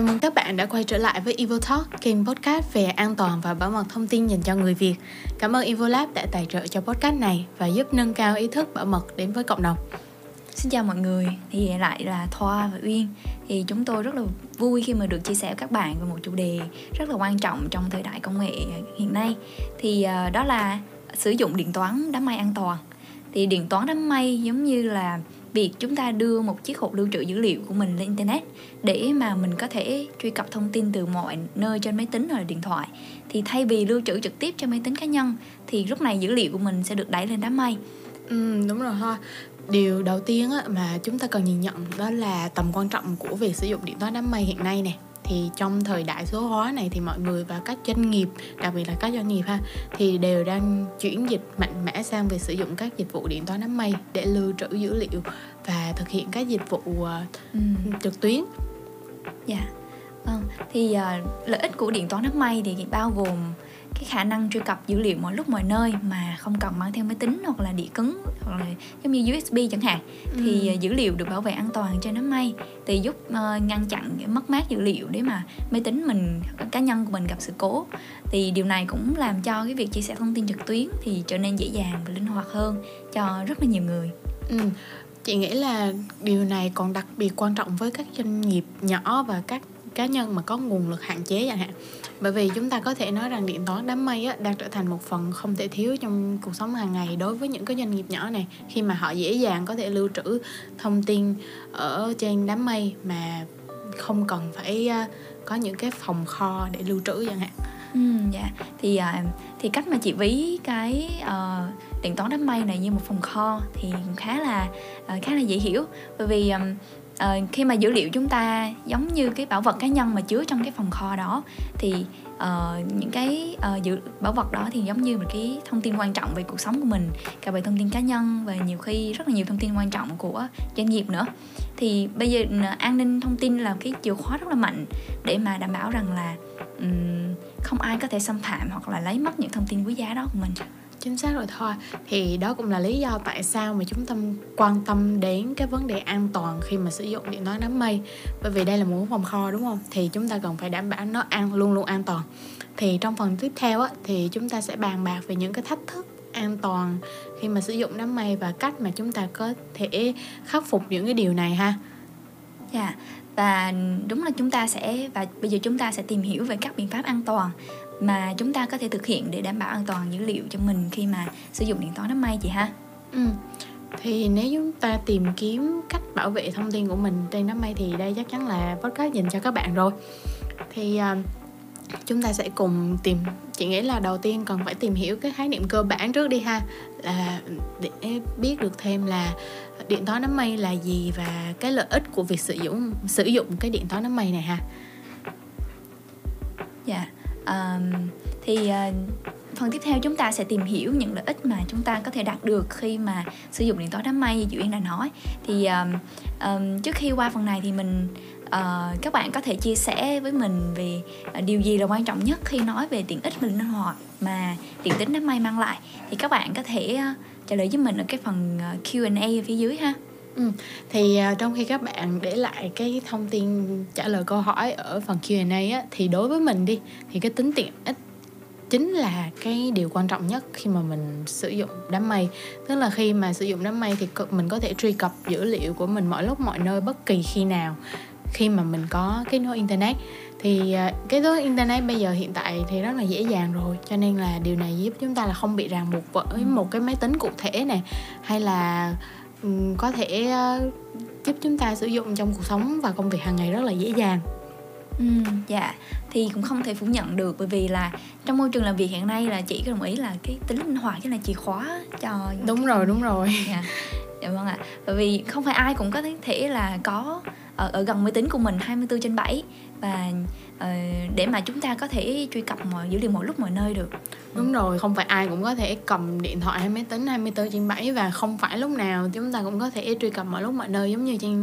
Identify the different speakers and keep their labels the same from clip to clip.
Speaker 1: chào mừng các bạn đã quay trở lại với Evo Talk, kênh podcast về an toàn và bảo mật thông tin dành cho người Việt. Cảm ơn Evo Lab đã tài trợ cho podcast này và giúp nâng cao ý thức bảo mật đến với cộng đồng.
Speaker 2: Xin chào mọi người, thì lại là Thoa và Uyên Thì chúng tôi rất là vui khi mà được chia sẻ với các bạn về một chủ đề rất là quan trọng trong thời đại công nghệ hiện nay Thì ờ, đó là sử dụng điện toán đám mây an toàn thì điện toán đám mây giống như là việc chúng ta đưa một chiếc hộp lưu trữ dữ liệu của mình lên internet để mà mình có thể truy cập thông tin từ mọi nơi trên máy tính hoặc là điện thoại. Thì thay vì lưu trữ trực tiếp trên máy tính cá nhân thì lúc này dữ liệu của mình sẽ được đẩy lên đám mây.
Speaker 1: Ừ, đúng rồi ha. Điều đầu tiên mà chúng ta cần nhìn nhận đó là tầm quan trọng của việc sử dụng điện toán đám mây hiện nay nè thì trong thời đại số hóa này thì mọi người và các doanh nghiệp đặc biệt là các doanh nghiệp ha thì đều đang chuyển dịch mạnh mẽ sang việc sử dụng các dịch vụ điện toán đám mây để lưu trữ dữ liệu và thực hiện các dịch vụ uh, trực tuyến.
Speaker 2: Dạ. Yeah. vâng. Thì uh, lợi ích của điện toán đám mây thì bao gồm cái khả năng truy cập dữ liệu mọi lúc mọi nơi mà không cần mang theo máy tính hoặc là đĩa cứng hoặc là giống như USB chẳng hạn ừ. thì ờ, dữ liệu được bảo vệ an toàn trên đám mây thì giúp uh, ngăn chặn mất mát dữ liệu để mà máy tính mình cá nhân của mình gặp sự cố thì điều này cũng làm cho cái việc chia sẻ thông tin trực tuyến thì trở nên dễ dàng và linh hoạt hơn cho rất là nhiều người
Speaker 1: ừ chị nghĩ là điều này còn đặc biệt quan trọng với các doanh nghiệp nhỏ và các cá nhân mà có nguồn lực hạn chế chẳng hạn. Bởi vì chúng ta có thể nói rằng điện toán đám mây á, đang trở thành một phần không thể thiếu trong cuộc sống hàng ngày đối với những cái doanh nghiệp nhỏ này. Khi mà họ dễ dàng có thể lưu trữ thông tin ở trên đám mây mà không cần phải à, có những cái phòng kho để lưu trữ chẳng hạn.
Speaker 2: Ừ, dạ. Thì à, thì cách mà chị ví cái uh, điện toán đám mây này như một phòng kho thì cũng khá là uh, khá là dễ hiểu. Bởi vì um, uh, khi mà dữ liệu chúng ta giống như cái bảo vật cá nhân mà chứa trong cái phòng kho đó thì uh, những cái ờ, uh, dữ bảo vật đó thì giống như một cái thông tin quan trọng về cuộc sống của mình cả về thông tin cá nhân và nhiều khi rất là nhiều thông tin quan trọng của doanh nghiệp nữa. Thì bây giờ uh, an ninh thông tin là cái chìa khóa rất là mạnh để mà đảm bảo rằng là um, không ai có thể xâm phạm hoặc là lấy mất những thông tin quý giá đó của mình
Speaker 1: chính xác rồi thôi. Thì đó cũng là lý do tại sao mà chúng ta quan tâm đến cái vấn đề an toàn khi mà sử dụng điện toán đám mây. Bởi vì đây là một phòng kho đúng không? Thì chúng ta cần phải đảm bảo nó an luôn luôn an toàn. Thì trong phần tiếp theo á, thì chúng ta sẽ bàn bạc về những cái thách thức an toàn khi mà sử dụng đám mây và cách mà chúng ta có thể khắc phục những cái điều này ha.
Speaker 2: Dạ yeah. và đúng là chúng ta sẽ và bây giờ chúng ta sẽ tìm hiểu về các biện pháp an toàn mà chúng ta có thể thực hiện để đảm bảo an toàn dữ liệu cho mình khi mà sử dụng điện toán đám mây chị ha?
Speaker 1: Ừ. Thì nếu chúng ta tìm kiếm cách bảo vệ thông tin của mình trên đám mây thì đây chắc chắn là podcast dành cho các bạn rồi. Thì uh, chúng ta sẽ cùng tìm chị nghĩ là đầu tiên cần phải tìm hiểu cái khái niệm cơ bản trước đi ha là để biết được thêm là điện toán đám mây là gì và cái lợi ích của việc sử dụng sử dụng cái điện toán đám mây này ha.
Speaker 2: Dạ. yeah um, thì uh, phần tiếp theo chúng ta sẽ tìm hiểu những lợi ích mà chúng ta có thể đạt được khi mà sử dụng điện toán đám mây như chị Uyên đã nói. Thì um, um, trước khi qua phần này thì mình uh, các bạn có thể chia sẻ với mình về uh, điều gì là quan trọng nhất khi nói về tiện ích mình linh hoạt mà điện tính đám mây mang lại. Thì các bạn có thể uh, trả lời với mình ở cái phần uh, Q&A ở phía dưới ha.
Speaker 1: Ừ. Thì uh, trong khi các bạn để lại cái thông tin trả lời câu hỏi ở phần Q&A á, thì đối với mình đi thì cái tính tiện ích chính là cái điều quan trọng nhất khi mà mình sử dụng đám mây. Tức là khi mà sử dụng đám mây thì mình có thể truy cập dữ liệu của mình mọi lúc mọi nơi bất kỳ khi nào khi mà mình có kết nối internet. Thì cái nối internet bây giờ hiện tại thì rất là dễ dàng rồi cho nên là điều này giúp chúng ta là không bị ràng buộc với một cái máy tính cụ thể này hay là có thể giúp chúng ta sử dụng trong cuộc sống và công việc hàng ngày rất là dễ dàng.
Speaker 2: Ừ, dạ. Thì cũng không thể phủ nhận được bởi vì là trong môi trường làm việc hiện nay là chị có đồng ý là cái tính linh hoạt chính là chìa khóa cho
Speaker 1: đúng rồi đúng rồi.
Speaker 2: Dạ, dạ vâng ạ. Bởi vì không phải ai cũng có thể là có ở, ở gần máy tính của mình 24 trên 7 và uh, để mà chúng ta có thể truy cập mọi dữ liệu mọi lúc mọi nơi được.
Speaker 1: Đúng rồi không phải ai cũng có thể cầm điện thoại hay máy tính 24 trên 7 và không phải lúc nào chúng ta cũng có thể truy cập mọi lúc mọi nơi giống như trên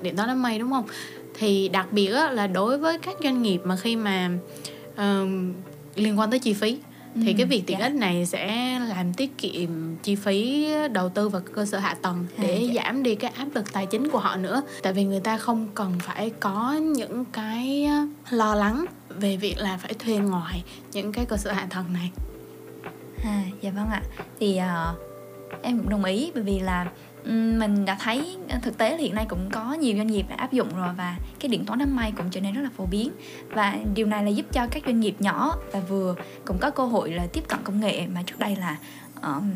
Speaker 1: điện toán đám mây đúng không? Thì đặc biệt là đối với các doanh nghiệp mà khi mà uh, liên quan tới chi phí thì
Speaker 2: Ừ,
Speaker 1: cái việc tiện
Speaker 2: dạ.
Speaker 1: ích này sẽ làm tiết kiệm chi phí đầu tư vào cơ sở hạ tầng
Speaker 2: À,
Speaker 1: để
Speaker 2: dạ.
Speaker 1: giảm đi cái áp lực tài chính của họ nữa tại vì người ta không cần phải có những cái lo lắng về việc là phải thuê ngoài những cái cơ sở hạ tầng này
Speaker 2: À, dạ vâng ạ. Thì ờ, em cũng đồng ý bởi vì là mình đã thấy ờ, thực tế hiện nay cũng có nhiều doanh nghiệp đã áp dụng rồi và cái điện toán đám mây cũng trở nên rất là phổ biến và điều này là giúp cho các doanh nghiệp nhỏ và vừa cũng có cơ hội là tiếp cận công nghệ mà trước đây là um,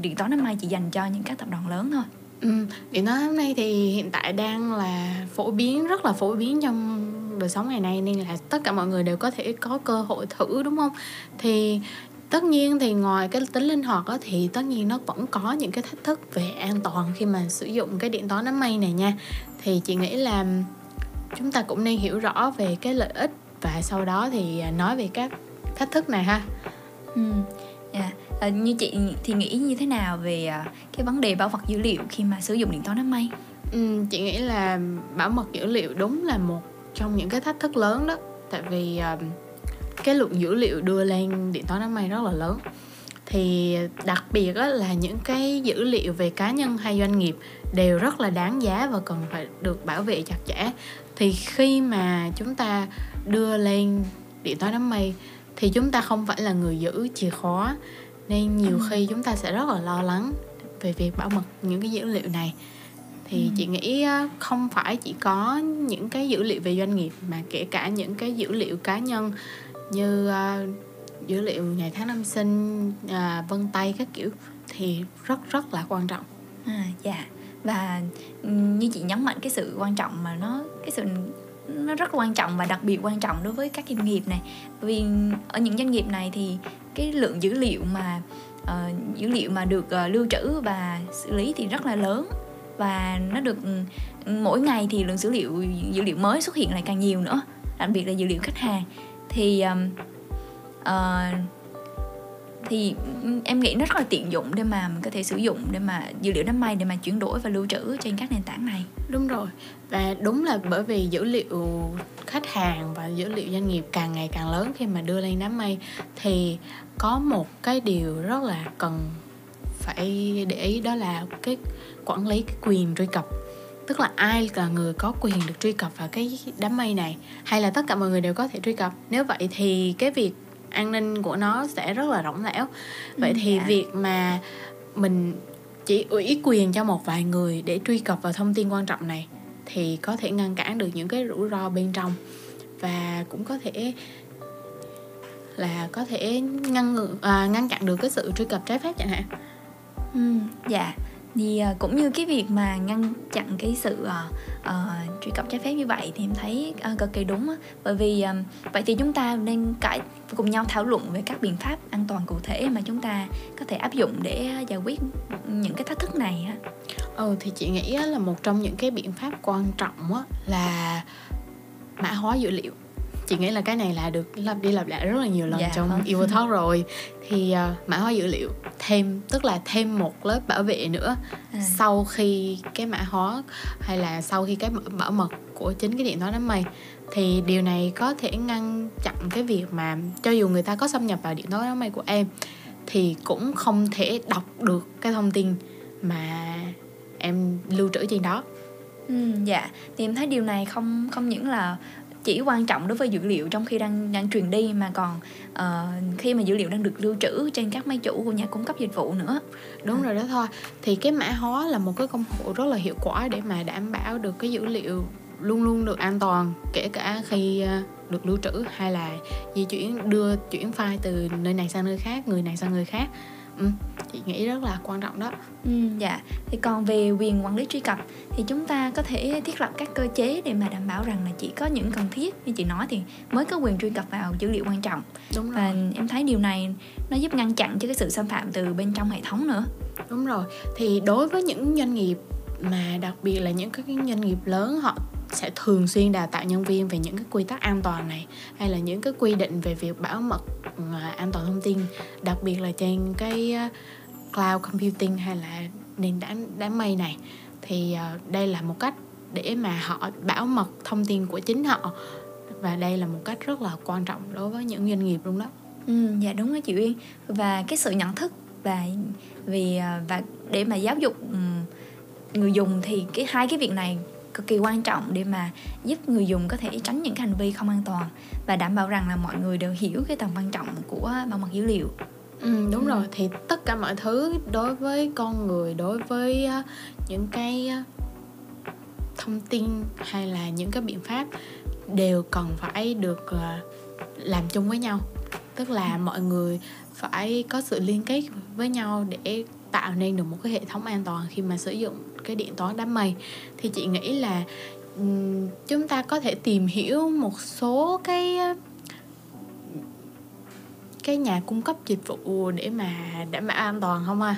Speaker 2: điện toán đám mây chỉ dành cho những các tập đoàn lớn thôi.
Speaker 1: Ừ, điện toán đám mây thì hiện tại đang là phổ biến rất là phổ biến trong đời sống ngày nay nên là tất cả mọi người đều có thể có cơ hội thử đúng không? Thì tất nhiên thì ngoài cái tính linh hoạt đó, thì tất nhiên nó vẫn có những cái thách thức về an toàn khi mà sử dụng cái điện toán đám mây này nha. Thì chị nghĩ là chúng ta cũng nên hiểu rõ về cái lợi ích và sau đó thì nói về các thách thức này ha.
Speaker 2: Ừ. Dạ. Ờ, như chị thì nghĩ như thế nào về ờ, cái vấn đề bảo mật dữ liệu khi mà sử dụng điện toán đám mây?
Speaker 1: Ừ, chị nghĩ là bảo mật dữ liệu đúng là một trong những cái thách thức lớn đó tại vì um, cái lượng dữ liệu đưa lên điện toán đám mây rất là lớn thì đặc biệt á, là những cái dữ liệu về cá nhân hay doanh nghiệp đều rất là đáng giá và cần phải được bảo vệ chặt chẽ thì khi mà chúng ta đưa lên điện toán đám mây thì chúng ta không phải là người giữ chìa khóa nên nhiều
Speaker 2: Ừ.
Speaker 1: khi chúng ta sẽ rất là lo lắng về việc bảo mật những cái dữ liệu này thì
Speaker 2: Ừ.
Speaker 1: chị nghĩ không phải chỉ có những cái dữ liệu về doanh nghiệp mà kể cả những cái dữ liệu cá nhân như uh, dữ liệu ngày tháng năm sinh uh, vân tay các kiểu thì rất rất là quan trọng.
Speaker 2: À, dạ. Và ừ, như chị nhấn mạnh cái sự quan trọng mà nó cái sự nó rất quan trọng và đặc biệt quan trọng đối với các doanh nghiệp này. Vì ở những doanh nghiệp này thì cái lượng dữ liệu mà uh, dữ liệu mà được uh, lưu trữ và xử lý thì rất là lớn. Và nó được ừ, mỗi ngày thì lượng dữ liệu dữ liệu mới xuất hiện lại càng nhiều nữa đặc biệt là dữ liệu khách hàng thì uh, thì em nghĩ nó rất là tiện dụng để mà mình có thể sử dụng để mà dữ liệu đám mây để mà chuyển đổi và lưu trữ trên các nền tảng này.
Speaker 1: Đúng rồi. Và đúng là bởi vì dữ liệu khách hàng và dữ liệu doanh nghiệp càng ngày càng lớn khi mà đưa lên đám mây thì có một cái điều rất là cần phải để ý đó là cái quản lý cái quyền truy cập tức là ai là người có quyền được truy cập vào cái đám mây này? Hay là tất cả mọi người đều có thể truy cập? Nếu vậy thì cái việc an ninh của nó sẽ rất là rỗng lẻo. Vậy
Speaker 2: Ừ,
Speaker 1: thì
Speaker 2: dạ.
Speaker 1: việc mà mình chỉ ủy quyền cho một vài người để truy cập vào thông tin quan trọng này thì có thể ngăn cản được những cái rủi ro bên trong và cũng có thể là có thể ngăn ngừa à, ngăn chặn được cái sự truy cập trái phép chẳng hạn.
Speaker 2: Ừ, dạ thì uh, cũng như cái việc mà ngăn chặn cái sự uh, uh, truy cập trái phép như vậy thì em thấy uh, cực kỳ đúng á. bởi vì uh, vậy thì chúng ta nên cãi cùng nhau thảo luận về các biện pháp an toàn cụ thể mà chúng ta có thể áp dụng để giải quyết những cái thách thức này á.
Speaker 1: ừ thì chị nghĩ là một trong những cái biện pháp quan trọng á, là mã hóa dữ liệu chị nghĩ là cái này là được lặp đi lặp lại rất là nhiều lần
Speaker 2: Dạ,
Speaker 1: trong
Speaker 2: vâng.
Speaker 1: Evo Talk rồi thì uh, mã hóa dữ liệu thêm tức là thêm một lớp bảo vệ nữa
Speaker 2: À.
Speaker 1: sau khi cái mã hóa hay là sau khi cái bảo mật của chính cái điện toán đám mây thì điều này có thể ngăn chặn cái việc mà cho dù người ta có xâm nhập vào điện toán đám mây của em thì cũng không thể đọc được cái thông tin mà em lưu trữ trên đó
Speaker 2: Ừ, dạ thì em thấy điều này không không những là chỉ quan trọng đối với dữ liệu trong khi đang đang truyền đi mà còn ờ, khi mà dữ liệu đang được lưu trữ trên các máy chủ của nhà cung cấp dịch vụ nữa.
Speaker 1: Đúng rồi đó thôi. Thì cái mã hóa là một cái công cụ rất là hiệu quả để mà đảm bảo được cái dữ liệu luôn luôn được an toàn kể cả khi ờ, được lưu trữ hay là di chuyển đưa chuyển file từ nơi này sang nơi khác người này sang người khác ừ, chị nghĩ rất là quan trọng đó.
Speaker 2: Ừ, dạ. Thì còn về quyền quản lý truy cập thì chúng ta có thể thiết lập các cơ chế để mà đảm bảo rằng là chỉ có những cần thiết như chị nói thì mới có quyền truy cập vào dữ liệu quan trọng.
Speaker 1: Đúng rồi.
Speaker 2: và em thấy điều này nó giúp ngăn chặn cho cái sự xâm phạm từ bên trong hệ thống nữa.
Speaker 1: Đúng rồi. Thì đối với những doanh nghiệp mà đặc biệt là những các cái doanh nghiệp lớn họ sẽ thường xuyên đào tạo nhân viên về những cái quy tắc an toàn này hay là những cái quy định về việc bảo mật à, an toàn thông tin đặc biệt là trên cái à, cloud computing hay là nền tảng đám mây này. Thì à, đây là một cách để mà họ bảo mật thông tin của chính họ và đây là một cách rất là quan trọng đối với những doanh nghiệp luôn đó.
Speaker 2: Ừ, dạ đúng đó chị uyên. Và cái sự nhận thức và vì và để mà giáo dục người dùng thì cái hai cái việc này cực kỳ quan trọng để mà giúp người dùng có thể tránh những cái hành vi không an toàn và đảm bảo rằng là mọi người đều hiểu cái tầm quan trọng của bảo mật dữ liệu
Speaker 1: ừ, đúng ừ. rồi thì tất cả mọi thứ đối với con người đối với uh, những cái uh, thông tin hay là những cái biện pháp đều cần phải được uh, làm chung với nhau tức là ừ. mọi người phải có sự liên kết với nhau để tạo nên được một cái hệ thống an toàn khi mà sử dụng cái điện toán đám mây. Thì chị nghĩ là chúng ta có thể tìm hiểu một số cái cái nhà cung cấp dịch vụ để mà đảm bảo an toàn không ha?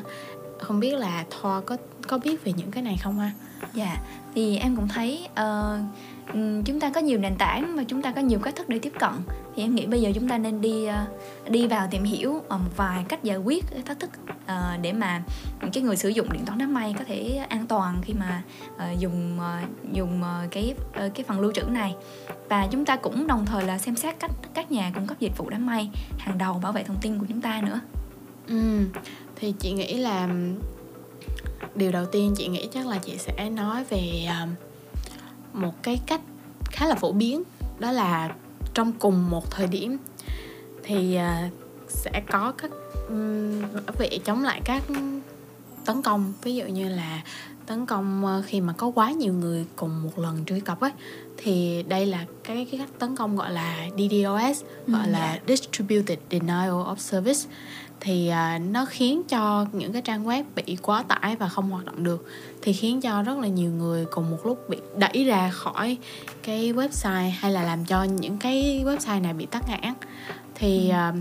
Speaker 1: Không biết là thoa có có biết về những cái này không ha?
Speaker 2: Dạ thì em cũng thấy uh, chúng ta có nhiều nền tảng và chúng ta có nhiều cách thức để tiếp cận. Thì em nghĩ bây giờ chúng ta nên đi ờ, đi vào tìm hiểu một vài cách giải quyết cái thách thức ờ, để mà cái người sử dụng điện toán đám mây có thể an toàn khi mà ờ, dùng dùng cái cái phần lưu trữ này. Và chúng ta cũng đồng thời là xem xét cách các nhà cung cấp dịch vụ đám mây hàng đầu bảo vệ thông tin của chúng ta nữa.
Speaker 1: Ừ thì chị nghĩ là điều đầu tiên chị nghĩ chắc là chị sẽ nói về à, một cái cách khá là phổ biến, đó là trong cùng một thời điểm thì à, sẽ có các bảo vệ chống lại các tấn công. Ví dụ như là tấn công ờ, khi mà có quá nhiều người cùng một lần truy cập ấy thì đây là cái cái cách tấn công gọi là DDoS gọi ừ, là yeah. Dạ. Distributed Denial of Service thì à, nó khiến cho những cái trang web bị quá tải và không hoạt động được thì khiến cho rất là nhiều người cùng một lúc bị đẩy ra khỏi cái website hay là làm cho những cái website này bị tắc nghẽn thì à,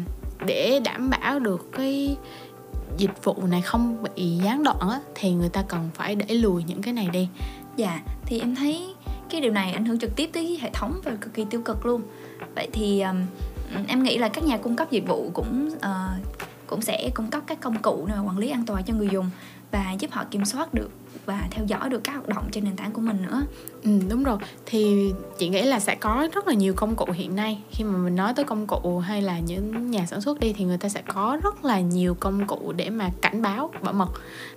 Speaker 1: để đảm bảo được cái dịch vụ này không bị gián đoạn á, thì người ta cần phải đẩy lùi những cái này đi.
Speaker 2: Dạ thì em thấy cái điều này ảnh hưởng trực tiếp tới hệ thống và cực kỳ tiêu cực luôn. Vậy thì um, em nghĩ là các nhà cung cấp dịch vụ cũng uh, cũng sẽ cung cấp các công cụ để quản lý an toàn cho người dùng và giúp họ kiểm soát được và theo dõi được các hoạt động trên nền tảng của mình nữa.
Speaker 1: Ừ đúng rồi. Thì chị nghĩ là sẽ có rất là nhiều công cụ hiện nay. Khi mà mình nói tới công cụ hay là những nhà sản xuất đi thì người ta sẽ có rất là nhiều công cụ để mà cảnh báo bảo mật.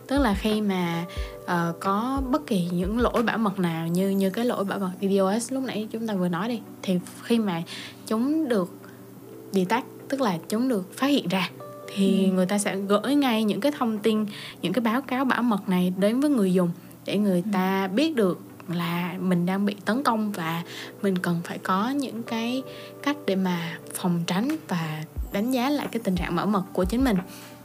Speaker 1: Tức là khi mà uh, có bất kỳ những lỗi bảo mật nào như như cái lỗi bảo mật DDoS lúc nãy chúng ta vừa nói đi thì khi mà chúng được detect tức là chúng được phát hiện ra thì ừ. người ta sẽ gửi ngay những cái thông tin những cái báo cáo bảo mật này đến với người dùng để người ừ. ta biết được là mình đang bị tấn công và mình cần phải có những cái cách để mà phòng tránh và đánh giá lại cái tình trạng bảo mật của chính mình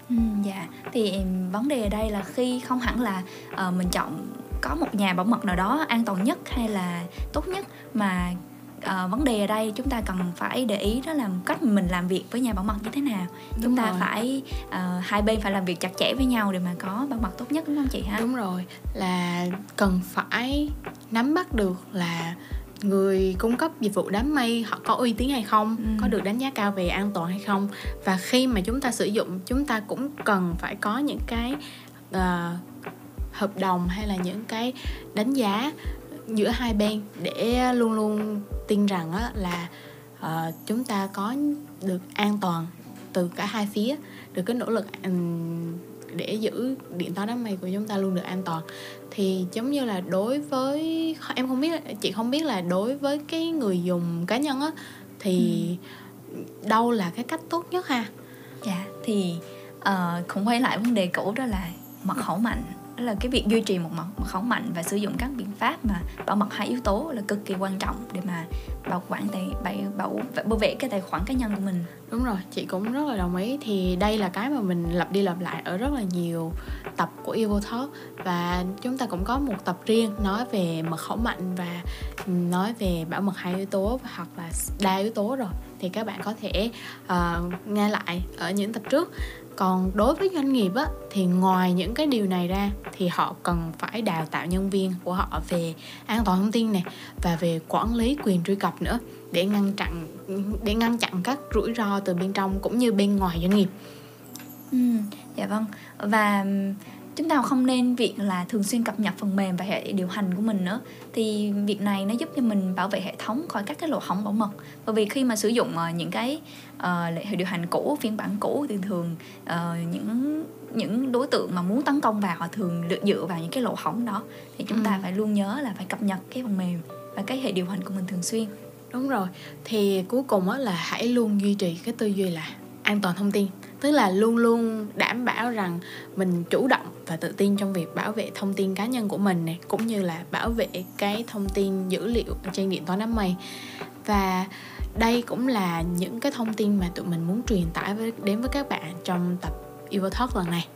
Speaker 2: ừ, dạ thì vấn đề ở đây là khi không hẳn là uh, mình chọn có một nhà bảo mật nào đó an toàn nhất hay là tốt nhất mà uh, vấn đề ở đây chúng ta cần phải để ý đó là cách mình làm việc với nhà bảo mật như thế nào đúng chúng ta rồi. phải uh, hai bên phải làm việc chặt chẽ với nhau để mà có bảo mật tốt nhất đúng không chị ha
Speaker 1: đúng rồi là cần phải nắm bắt được là người cung cấp dịch vụ đám mây họ có uy tín hay không ừ. có được đánh giá cao về an toàn hay không và khi mà chúng ta sử dụng chúng ta cũng cần phải có những cái uh, hợp đồng hay là những cái đánh giá giữa hai bên để luôn luôn tin rằng á, là uh, chúng ta có được an toàn từ cả hai phía được cái nỗ lực um, để giữ điện toán đám mây của chúng ta luôn được an toàn. Thì giống như là đối với em không biết chị không biết là đối với cái người dùng cá nhân á thì ừ. đâu là cái cách tốt nhất ha?
Speaker 2: Dạ thì uh, cũng quay lại vấn đề cũ đó là mật khẩu mạnh đó là cái việc duy trì một mật khẩu mạnh và sử dụng các biện pháp mà bảo mật hai yếu tố là cực kỳ quan trọng để mà bảo quản tài bảo, bảo bảo vệ cái tài khoản cá nhân của mình.
Speaker 1: Đúng rồi chị cũng rất là đồng ý. Thì đây là cái mà mình lặp đi lặp lại ở rất là nhiều tập của Evo Talk và chúng ta cũng có một tập riêng nói về mật khẩu mạnh và nói về bảo mật hai yếu tố hoặc là đa yếu tố rồi thì các bạn có thể uh, nghe lại ở những tập trước. Còn đối với doanh nghiệp á thì ngoài những cái điều này ra thì họ cần phải đào tạo nhân viên của họ về an toàn thông tin này và về quản lý quyền truy cập nữa để ngăn chặn để ngăn chặn các rủi ro từ bên trong cũng như bên ngoài doanh nghiệp.
Speaker 2: Ừ, dạ vâng. Và chúng ta không nên việc là thường xuyên cập nhật phần mềm và hệ điều hành của mình nữa. Thì việc này nó giúp cho mình bảo vệ hệ thống khỏi các cái lỗ hổng bảo mật. Bởi vì khi mà sử dụng uh, những cái uh, hệ điều hành cũ phiên bản cũ thì thường uh, những những đối tượng mà muốn tấn công vào họ thường dựa vào những cái lỗ hổng đó. Thì chúng ừ. ta phải luôn nhớ là phải cập nhật cái phần mềm và cái hệ điều hành của mình thường xuyên.
Speaker 1: Đúng rồi. Thì cuối cùng á là hãy luôn duy trì cái tư duy là an toàn thông tin. Tức là luôn luôn đảm bảo rằng mình chủ động và tự tin trong việc bảo vệ thông tin cá nhân của mình này cũng như là bảo vệ cái thông tin dữ liệu trên điện toán đám mây. Và đây cũng là những cái thông tin mà tụi mình muốn truyền tải với, đến với các bạn trong tập Evo Talk lần này.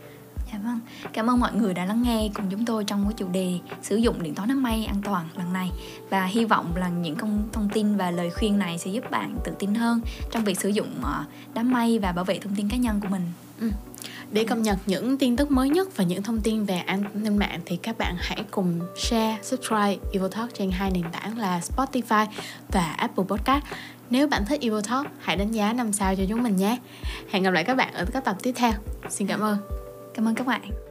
Speaker 2: Dạ vâng, cảm ơn mọi người đã lắng nghe cùng chúng tôi trong cái chủ đề sử dụng điện toán đám mây an toàn lần này và hy vọng là những công thông tin và lời khuyên này sẽ giúp bạn tự tin hơn trong việc sử dụng ờ, đám mây và bảo vệ thông tin cá nhân của mình.
Speaker 1: Ừ. Để cập nhật những tin tức mới nhất và những thông tin về an ninh mạng thì các bạn hãy cùng share, subscribe Evo Talk trên hai nền tảng là Spotify và Apple Podcast. Nếu bạn thích Evo Talk, hãy đánh giá 5 sao cho chúng mình nhé. Hẹn gặp lại các bạn ở các tập tiếp theo. Xin cảm ơn.
Speaker 2: Cảm ơn các bạn.